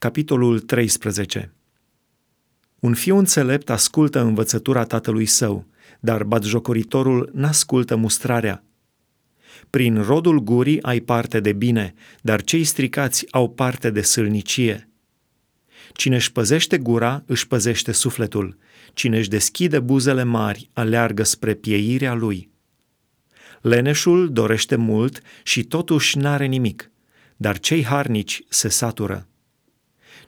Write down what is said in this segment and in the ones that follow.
Capitolul 13 Un fiu înțelept ascultă învățătura tatălui său, dar batjocoritorul n-ascultă mustrarea. Prin rodul gurii ai parte de bine, dar cei stricați au parte de sâlnicie. Cine își păzește gura, își păzește sufletul. Cine își deschide buzele mari, aleargă spre pieirea lui. Leneșul dorește mult și totuși n-are nimic, dar cei harnici se satură.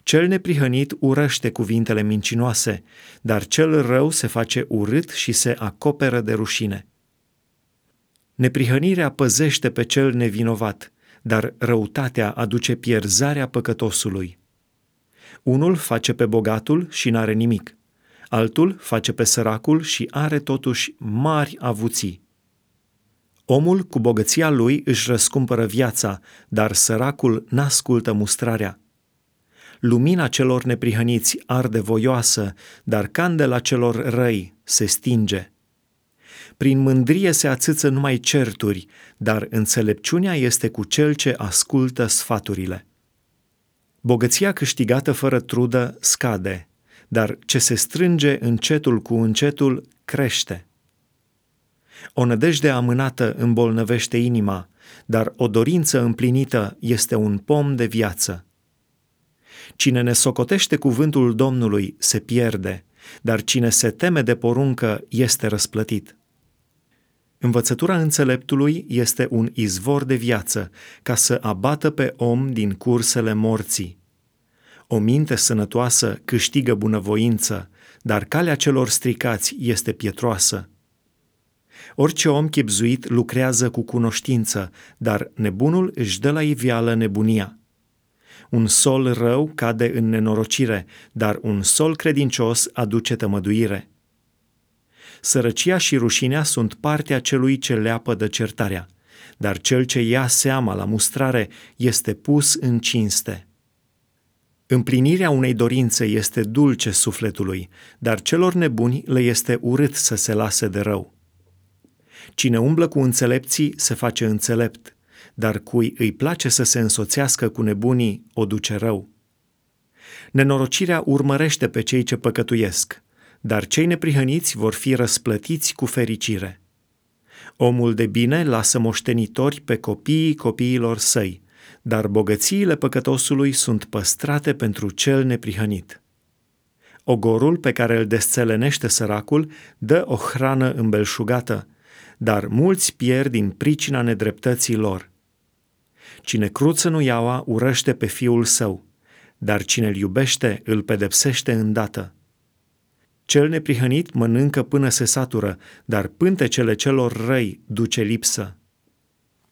Cel neprihănit urăște cuvintele mincinoase, dar cel rău se face urât și se acoperă de rușine. Neprihănirea păzește pe cel nevinovat, dar răutatea aduce pierzarea păcătosului. Unul face pe bogatul și n-are nimic, altul face pe săracul și are totuși mari avuții. Omul cu bogăția lui își răscumpără viața, dar săracul n-ascultă mustrarea. Lumina celor neprihăniți arde voioasă, dar candela celor răi se stinge. Prin mândrie se ațâță numai certuri, dar înțelepciunea este cu cel ce ascultă sfaturile. Bogăția câștigată fără trudă scade, dar ce se strânge încetul cu încetul crește. O nădejde amânată îmbolnăvește inima, dar o dorință împlinită este un pom de viață. Cine ne socotește cuvântul Domnului se pierde, dar cine se teme de poruncă este răsplătit. Învățătura înțeleptului este un izvor de viață ca să abată pe om din cursele morții. O minte sănătoasă câștigă bunăvoință, dar calea celor stricați este pietroasă. Orice om chipzuit lucrează cu cunoștință, dar nebunul își dă la iveală nebunia. Un sol rău cade în nenorocire, dar un sol credincios aduce tămăduire. Sărăcia și rușinea sunt partea celui ce leapă de certarea, dar cel ce ia seama la mustrare este pus în cinste. Împlinirea unei dorințe este dulce sufletului, dar celor nebuni le este urât să se lase de rău. Cine umblă cu înțelepții se face înțelept, dar cui îi place să se însoțească cu nebunii o duce rău. Nenorocirea urmărește pe cei ce păcătuiesc, dar cei neprihăniți vor fi răsplătiți cu fericire. Omul de bine lasă moștenitori pe copiii copiilor săi, dar bogățiile păcătosului sunt păstrate pentru cel neprihănit. Ogorul pe care îl desțelenește săracul dă o hrană îmbelșugată, dar mulți pierd din pricina nedreptății lor. Cine cruță nu iaua urăște pe fiul său, dar cine îl iubește îl pedepsește îndată. Cel neprihănit mănâncă până se satură, dar pântecele celor răi duce lipsă.